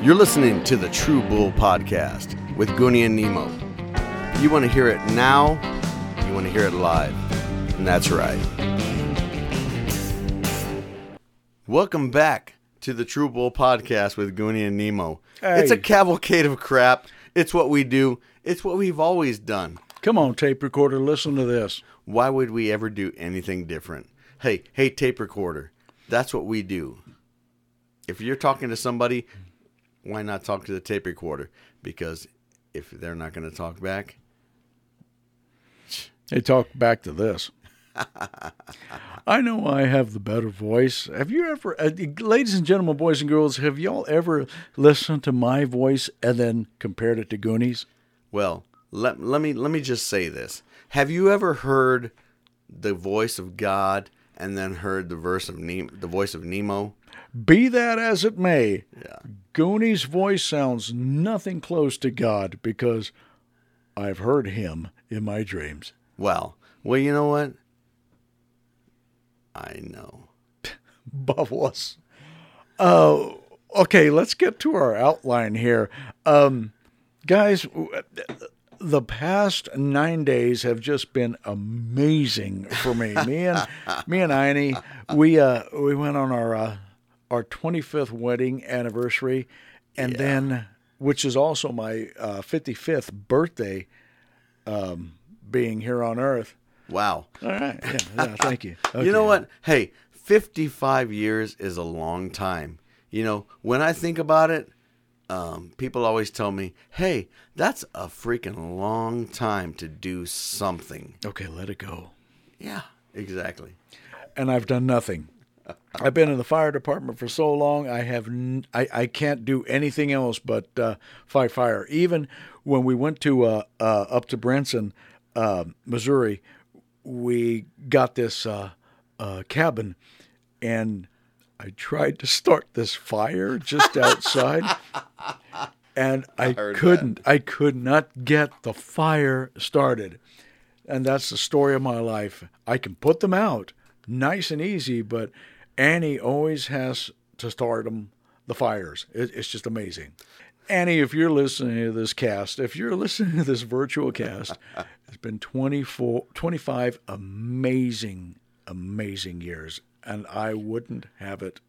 You're listening to the TruBul Podcast with Goonie and Nemo. You want to hear it now, you want to hear it live. And that's right. Welcome back to the TruBul Podcast with Goonie and Nemo. It's a cavalcade of crap. It's what we do, it's what we've always done. Come on, tape recorder, listen to this. Why would we ever do anything different? Hey, hey, tape recorder. That's what we do. If you're talking to somebody, why not talk to the tape recorder? Because if they're not going to talk back, They talk back to this. I know I have the better voice. Have you ever, uh, ladies and gentlemen, boys and girls, have y'all ever listened to my voice and then compared it to Goonies? well, let, let me let me just say this. Have you ever heard the voice of God and then heard the verse of Nemo, the voice of Nemo? Be that as it may, Yeah. Goonies' voice sounds nothing close to God because I've heard him in my dreams. Well, well, you know what? I know. Bubbles. Uh, okay, let's get to our outline here. Um, guys, the past nine days have just been amazing for me. Me and me and Annie, we uh, we went on our uh, our 25th wedding anniversary, and then which is also my uh, 55th birthday, um, being here on Earth. Wow. All right, yeah, yeah thank you. You know what? Hey, 55 years is a long time. You know, when I think about it, um, people always tell me, hey, that's a freaking long time to do something. Okay, let it go. Yeah, exactly. and I've done nothing. I've been in the fire department for so long. I have n- I, I can't do anything else but uh, fight fire. Even when we went to uh, uh, up to Branson, uh, Missouri, we got this uh, uh, cabin, and I tried to start this fire just outside, and I, heard couldn't. I could not get the fire started and that's the story of my life. I can put them out nice and easy, but Annie always has to start them, the fires. It, it's just amazing. Annie, if you're listening to this cast, if you're listening to this virtual cast, it's been 24, 25 amazing, amazing years, and I wouldn't have it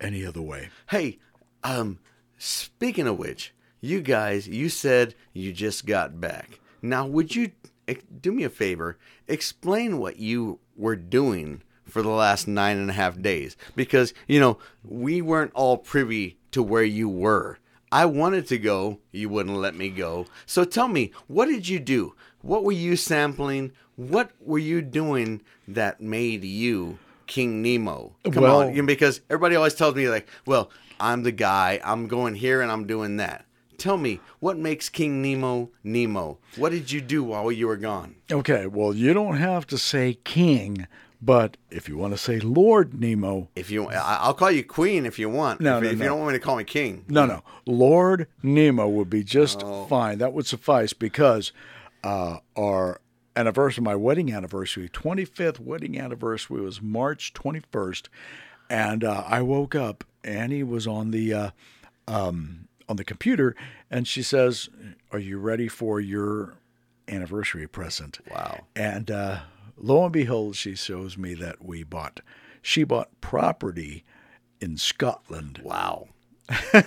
any other way. Hey, um, speaking of which, you guys, you said you just got back. Now, would you eh, do me a favor? Explain what you were doing for the last nine and a half days. Because, you know, we weren't all privy to where you were. I wanted to go, you wouldn't let me go. So tell me, what did you do? What were you sampling? What were you doing that made you King Nemo? Come Well- on, because everybody always tells me like, "Well, I'm the guy. I'm going here and I'm doing that." Tell me, what makes King Nemo Nemo? What did you do while you were gone? Okay, well, you don't have to say king, but if you want to say Lord Nemo, If you, I'll call you Queen if you want. No, if, no, if no. you don't want me to call me King. No, no. Lord Nemo would be just Oh. fine. That would suffice because uh, our anniversary, my wedding anniversary, 25th wedding anniversary was March 21st. And uh, I woke up, Annie was on the. Uh, um, on the computer, and she says, "Are you ready for your anniversary present?" Wow. And uh, lo and behold, she shows me that we bought. She bought property in Scotland. Wow.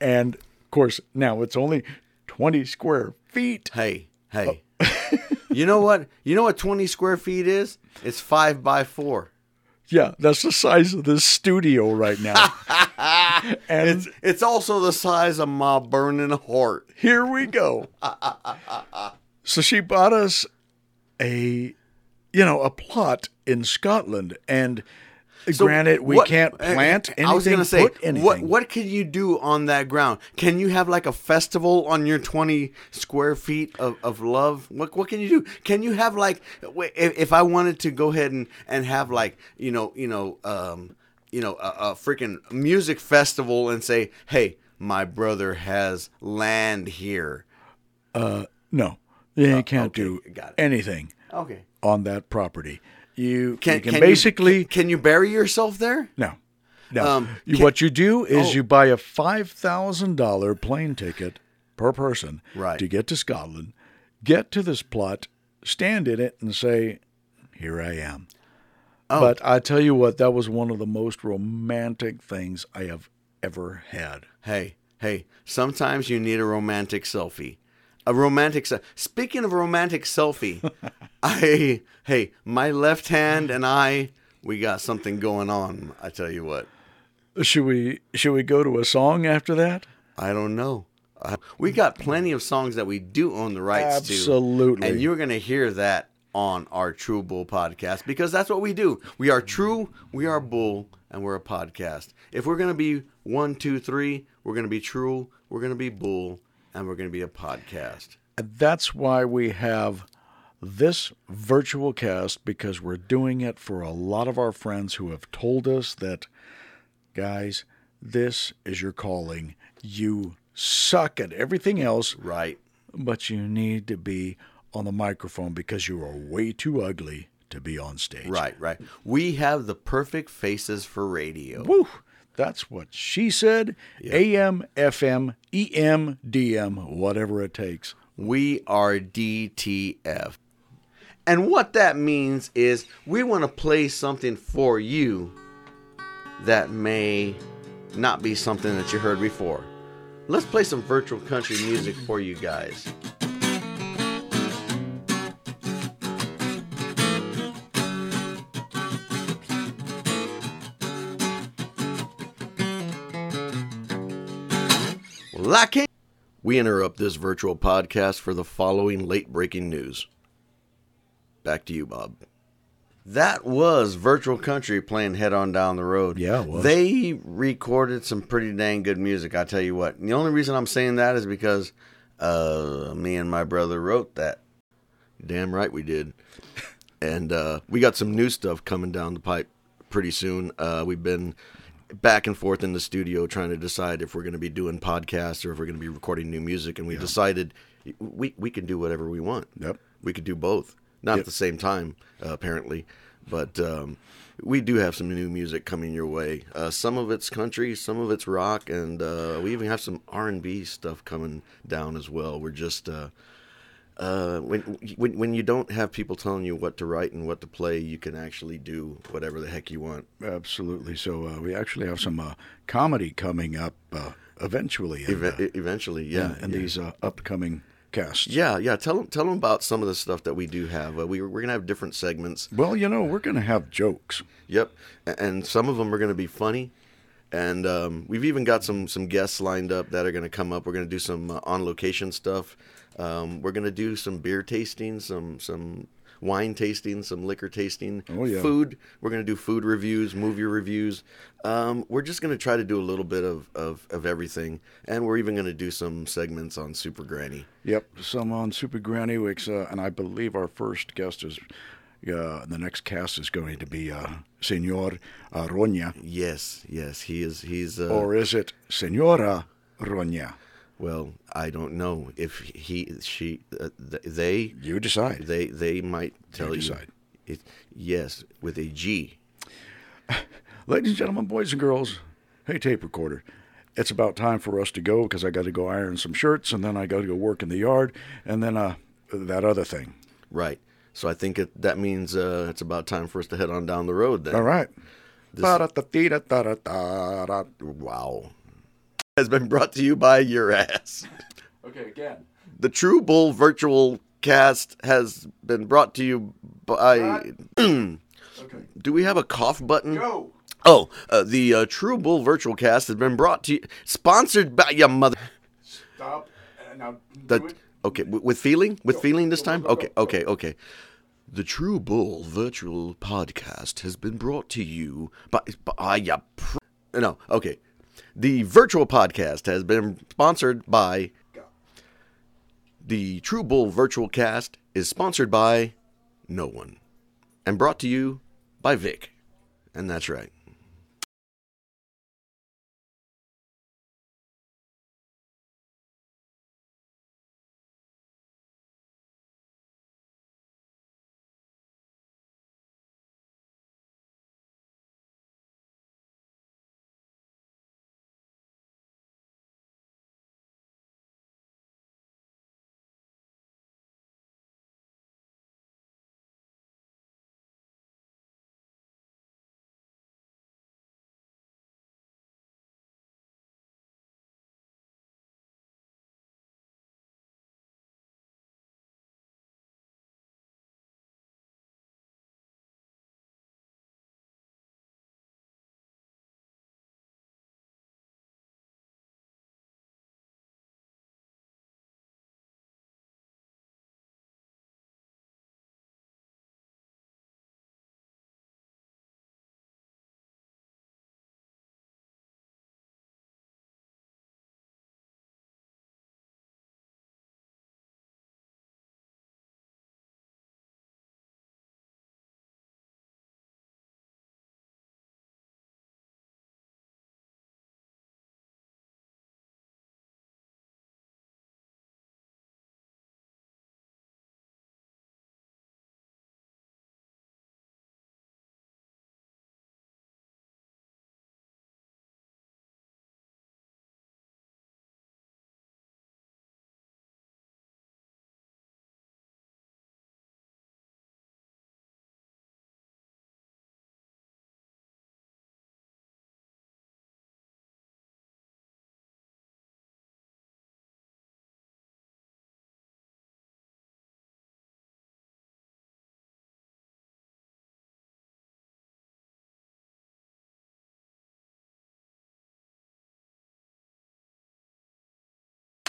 And of course, now it's only 20 square feet. Hey, hey. Oh. you know what? You know what 20 square feet is? It's five by four. Yeah, that's the size of this studio right now. and It's it's also the size of my burning heart. here we go. so she bought us a, you know, a plot in Scotland. And So granted, we what- can't uh, plant anything, I was gonna say, what what can you do on that ground? Can you have like a festival on your twenty square feet of, of love? What what can you do? Can you have like if, if I wanted to go ahead and, and have like you know you know um you know a, a freaking music festival and say, hey, my brother has land here. No, you can't okay, do got anything Okay. On that property. You Can, you can, can basically you, can you bury yourself there? no, Now, Um, you, can- what you do is Oh. you buy a five thousand dollar plane ticket per person Right. to get to Scotland, get to this plot, stand in it, and say, "Here I am." Oh. But I tell you what, that was one of the most romantic things I have ever had. Hey, hey, sometimes you need a romantic selfie. A romantic se- Speaking of a romantic selfie, I hey, my left hand and I we got something going on, I tell you what. Should we should we go to a song after that? I don't know. Uh, we got plenty of songs that we do own the rights to. Absolutely. And you're going to hear that on our TruBul podcast because that's what we do. We are true, we are bull, and we're a podcast. If we're going to be one, two, three, we're going to be true, we're going to be bull, and we're going to be a podcast. That's why we have this virtual cast because we're doing it for a lot of our friends who have told us that, guys, this is your calling. You suck at everything else, Right. but you need to be on the microphone because you are way too ugly to be on stage. Right, right. We have the perfect faces for radio. Woo! That's what she said. AM, FM, EM, DM, whatever it takes. We are DTF. And what that means is we want to play something for you that may not be something that you heard before. Let's play some virtual country music for you guys. Well, We interrupt this virtual podcast for the following late breaking news. Back to you, Bob. That was Virtual Country playing Head On Down the Road. Yeah, it was. They recorded some pretty dang good music, I tell you what. And the only reason I'm saying that is because uh, me and my brother wrote that. Damn right we did. And uh, we got some new stuff coming down the pipe pretty soon. Uh, we've been back and forth in the studio trying to decide if we're going to be doing podcasts or if we're going to be recording new music. And we decided we, we can do whatever we want. Yep. We could do both. Not Yep. at the same time, uh, apparently. But um, we do have some new music coming your way. Uh, some of it's country, some of it's rock, and uh, we even have some R and B stuff coming down as well. We're just uh, when when when you don't have people telling you what to write and what to play, you can actually do whatever the heck you want. Absolutely. So uh, we actually have some uh, comedy coming up uh, eventually in, Eve- uh, eventually, yeah, And, yeah. these uh, upcoming casts. Yeah, yeah. Tell them, tell them about some of the stuff that we do have. Uh, we, we're gonna have different segments. Well, you know, we're going to have jokes. Yep, and some of them are gonna be funny, and um, we've even got some some guests lined up that are gonna come up. We're gonna do some uh, on location stuff. Um, we're gonna do some beer tasting, some some wine tasting, some liquor tasting. Oh, yeah. food. We're gonna do food reviews, movie reviews. Um, we're just gonna try to do a little bit of, of, of everything, and we're even gonna do some segments on Super Granny. Yep, some on Super Granny Weeks, uh, and I believe our first guest is, uh, the next cast is going to be uh, Senor Roña, Yes, yes, he is. He's. Uh, or is it Senora Roña? Well, I don't know if he, she, uh, th- they, You decide. they, they might tell you. decide. It, yes, with a G. Ladies and gentlemen, boys and girls, hey, tape recorder. It's about time for us to go because I got to go iron some shirts and then I got to go work in the yard and then uh, that other thing. Right. So I think it, that means uh, it's about time for us to head on down the road. Then. All right. This- Wow. Has been brought to you by your ass. Okay, again. The TruBul virtual cast has been brought to you by. Okay. Do we have a cough button? Go. Oh, uh, the uh, TruBul virtual cast has been brought to you, sponsored by your mother. Stop. Uh, now, The, okay, with feeling, with feeling this Go, go, time. go, go, Okay, go. okay, okay. The TruBul virtual podcast has been brought to you by by your. Pr- no, okay. The virtual podcast has been sponsored by. The TruBul virtual cast is sponsored by no one, and brought to you by Vic, and that's right.